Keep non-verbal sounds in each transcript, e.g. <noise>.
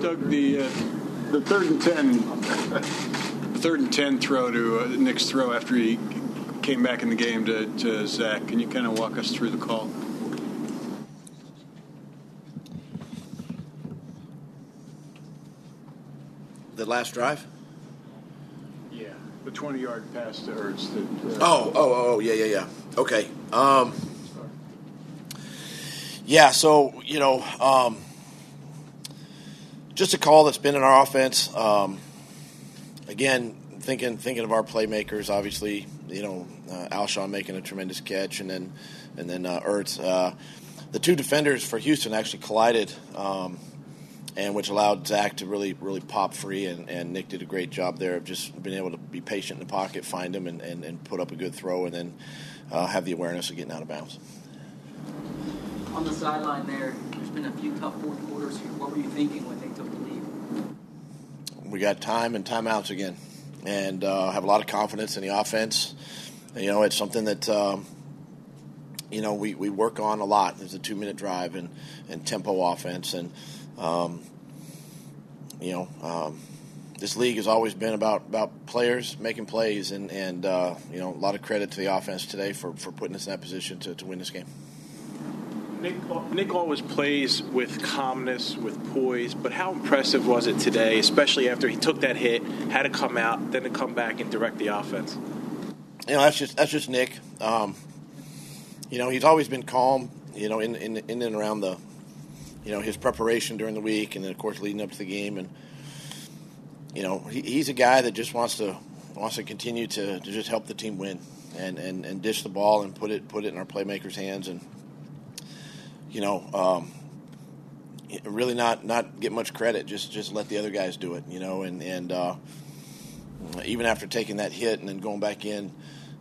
Doug, the uh, the third and ten, third and ten throw to uh, Nick's throw after he came back in the game to, to Zach. Can you kind of walk us through the call? The last drive? Yeah, the twenty-yard pass to Ertz. That, uh, oh, oh, oh, yeah, yeah, yeah. Okay. Um, yeah, so you know, um, just a call that's been in our offense. Um, again, thinking thinking of our playmakers, obviously, you know, uh, Alshon making a tremendous catch, and then and then uh, Ertz. Uh, the two defenders for Houston actually collided, um, and which allowed Zach to really really pop free, and, and Nick did a great job there of just being able to be patient in the pocket, find him, and, and, and put up a good throw, and then uh, have the awareness of getting out of bounds. On the sideline there, there's been a few tough fourth quarters here. What were you thinking when they? We got time and timeouts again, and uh, have a lot of confidence in the offense. You know, it's something that um, you know we, we work on a lot. There's a two minute drive and, and tempo offense, and um, you know um, this league has always been about about players making plays, and and uh, you know a lot of credit to the offense today for, for putting us in that position to, to win this game. Nick, Nick always plays with calmness, with poise, but how impressive was it today, especially after he took that hit, had to come out, then to come back and direct the offense? You know, that's just that's just Nick. Um, you know, he's always been calm. You know, in, in in and around the, you know, his preparation during the week, and then of course leading up to the game, and you know, he, he's a guy that just wants to wants to continue to, to just help the team win and, and, and dish the ball and put it put it in our playmakers' hands and you know, um, really not not get much credit. Just just let the other guys do it. You know, and and uh, even after taking that hit and then going back in,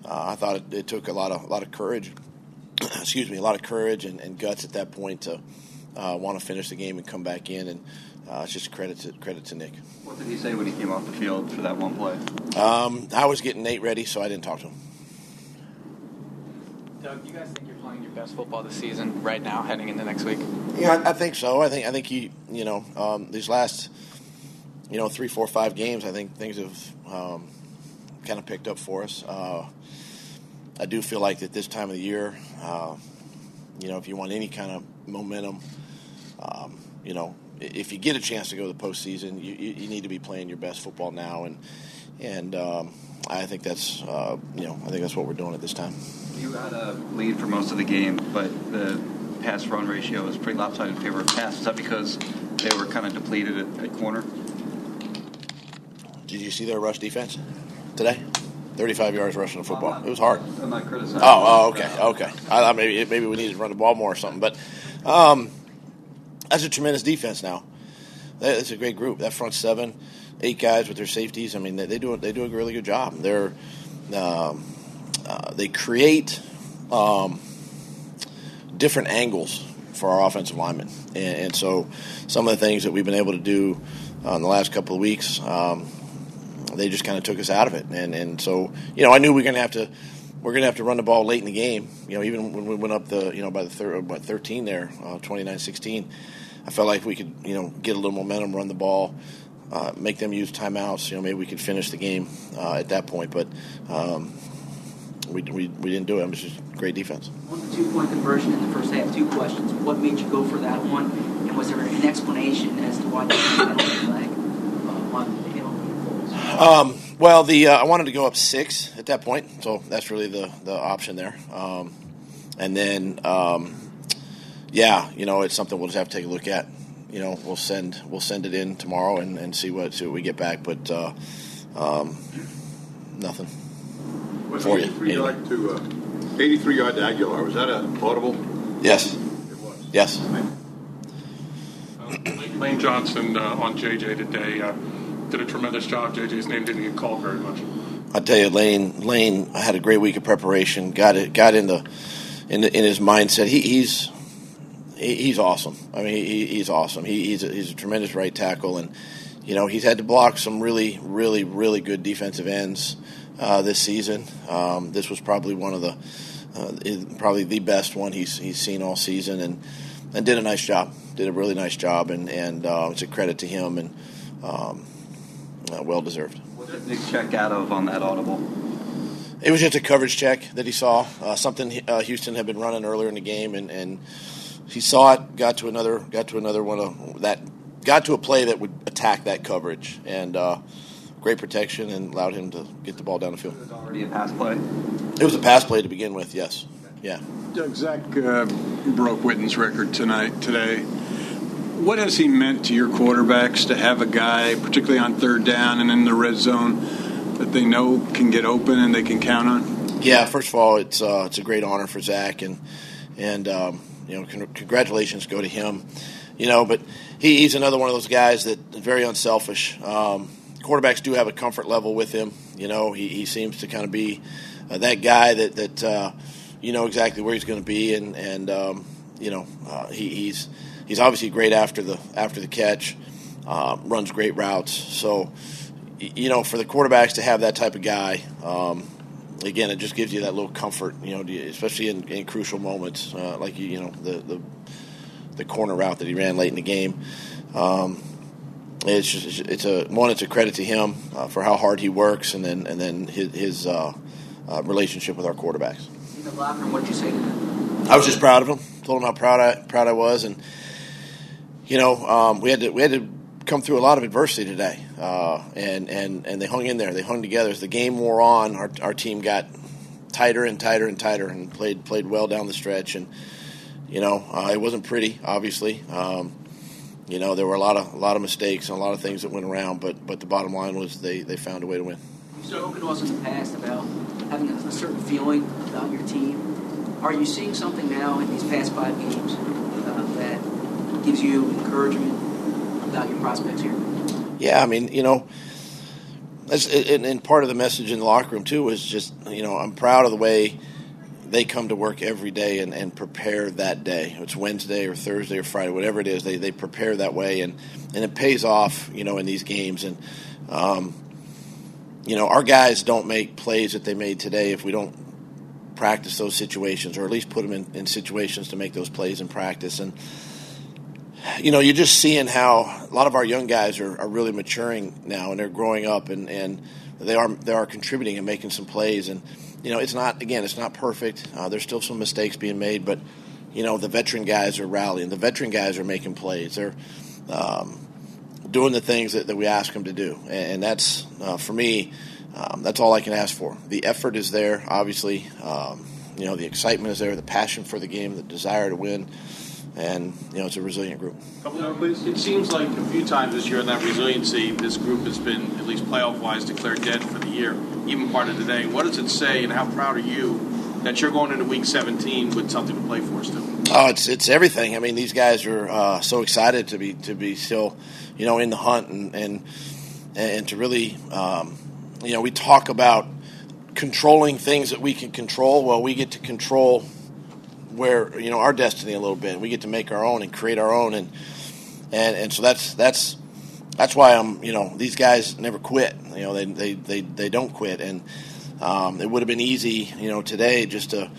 uh, I thought it, it, took a lot of a lot of courage. <clears throat> excuse me, a lot of courage and, and guts at that point to uh, want to finish the game and come back in. And uh, it's just credit to credit to Nick. What did he say when he came off the field for that one play? Um, I was getting Nate ready, so I didn't talk to him. Doug, do you guys think you're playing your best football this season right now, heading into next week? Yeah, I, think so. I think I think he, you know, um, these last, you know, three, four, five games, I think things have um, kind of picked up for us. Uh, I do feel like that this time of the year, uh, you know, if you want any kind of momentum, um, you know, if you get a chance to go to the postseason, you, you need to be playing your best football now, and and um, I think that's uh, you know I think that's what we're doing at this time. You had a lead for most of the game, but the pass run ratio was pretty lopsided in favor of pass. Is that because they were kind of depleted at, at corner? Did you see their rush defense today? 35 yards rushing the football. Not, it was hard. I'm not criticizing. Oh, oh okay, okay. I thought maybe maybe we needed to run the ball more or something, but um, that's a tremendous defense now. That's a great group. That front seven, eight guys with their safeties. I mean, they, they do they do a really good job. They're um, uh, they create um, different angles for our offensive linemen, and, and, so some of the things that we've been able to do uh, in the last couple of weeks, um, they just kind of took us out of it, and and so you know I knew we were going to have to. We're going to have to run the ball late in the game. You know, even when we went up the, you know, by the thir- by 13 there, uh, 29-16, I felt like we could, you know, get a little momentum, run the ball, uh, make them use timeouts. You know, maybe we could finish the game uh, at that point. But um, we, we, we didn't do it. It was just great defense. On the two point conversion in the first half, two questions. What made you go for that one? And was there an explanation as to why you flag uh, on the um, well, the uh, I wanted to go up six at that point, so that's really the, the option there. Um, and then, um, yeah, you know, it's something we'll just have to take a look at. You know, we'll send we'll send it in tomorrow and, and see what see what we get back. But uh, um, nothing. Was 83 yard to uh, 83 yard to Agholor. Was that a audible? Yes. It was. Yes. Uh, Lane Johnson uh, on JJ today uh, did a tremendous job. JJ's name didn't get called very much. I tell you, Lane. Lane had a great week of preparation. Got it. Got in the in, the, in his mindset. He, he's he, he's awesome. I mean, he, he's awesome. He, he's a, he's a tremendous right tackle, and you know he's had to block some really, really, really good defensive ends uh, this season. Um, this was probably one of the uh, probably the best one he's he's seen all season, and and did a nice job. did a really nice job, and and uh, it's a credit to him and um, uh, well deserved. What did Nick check out of on that audible? It was just a coverage check that he saw, uh, something uh, Houston had been running earlier in the game, and, and he saw it, got to another, got to another one of that, got to a play that would attack that coverage, and uh, great protection, and allowed him to get the ball down the field. It was already a pass play. It was a pass play to begin with, yes, yeah. Doug, Zach uh, broke Witten's record tonight, today. What has he meant to your quarterbacks to have a guy, particularly on third down and in the red zone, that they know can get open and they can count on? Yeah, first of all, it's uh, it's a great honor for Zach, and and um, you know, con- congratulations go to him. You know, but he, he's another one of those guys that very unselfish. Um, quarterbacks do have a comfort level with him. You know, he, he seems to kind of be uh, that guy that that uh, you know exactly where he's going to be, and and um, you know uh, he, he's he's obviously great after the after the catch, uh, runs great routes. So you know, for the quarterbacks to have that type of guy, um, again, it just gives you that little comfort, you know, especially in, in crucial moments, uh, like you know the, the the corner route that he ran late in the game. Um, it's just it's a one. It's a credit to him uh, for how hard he works, and then and then his, his uh, uh, relationship with our quarterbacks. In the locker room, what did you say to? I was just proud of him. Told him how proud I proud I was, and you know um, we had to we had to come through a lot of adversity today, uh, and and and they hung in there. They hung together as the game wore on. Our our team got tighter and tighter and tighter, and played played well down the stretch. And you know uh, it wasn't pretty, obviously. Um, you know there were a lot of a lot of mistakes and a lot of things that went around, but but the bottom line was they they found a way to win. You've spoken to us in the past about having a, certain feeling about your team. Are you seeing something now in these past five games uh, that gives you encouragement about your prospects here? Yeah, I mean, you know, that's, and, and part of the message in the locker room too is just, you know, I'm proud of the way they come to work every day and, and prepare that day. It's Wednesday or Thursday or Friday, whatever it is. They they prepare that way, and and it pays off, you know, in these games. And um, you know, our guys don't make plays that they made today if we don't practice those situations, or at least put them in, in situations to make those plays in practice. And you know, you're just seeing how a lot of our young guys are, are really maturing now, and they're growing up, and, and they are they are contributing and making some plays. And you know, it's not again, it's not perfect. Uh, there's still some mistakes being made, but you know, the veteran guys are rallying. The veteran guys are making plays. They're um, doing the things that, that we ask them to do, and, and that's uh, for me. Um, that's all I can ask for. The effort is there, obviously. Um, you know, the excitement is there, the passion for the game, the desire to win, and you know, it's a resilient group. It seems like a few times this year in that resiliency, this group has been, at least playoff wise, declared dead for the year, even part of today. What does it say, and how proud are you that you're going into Week 17 with something to play for still? Oh, it's it's everything. I mean, these guys are uh, so excited to be to be still, you know, in the hunt and and and to really, um, you know, we talk about controlling things that we can control. Well, we get to control where you know our destiny a little bit. We get to make our own and create our own, and and and so that's that's that's why I'm you know these guys never quit. You know they they they, they don't quit, and um, it would have been easy you know today just to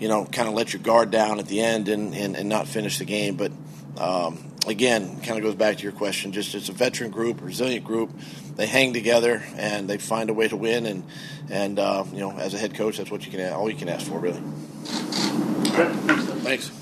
you know kind of let your guard down at the end and and, and not finish the game, but. Um, again, kind of goes back to your question. Just it's a veteran group, resilient group. They hang together and they find a way to win. And and uh, you know, as a head coach, that's what you can all you can ask for, really. Thanks.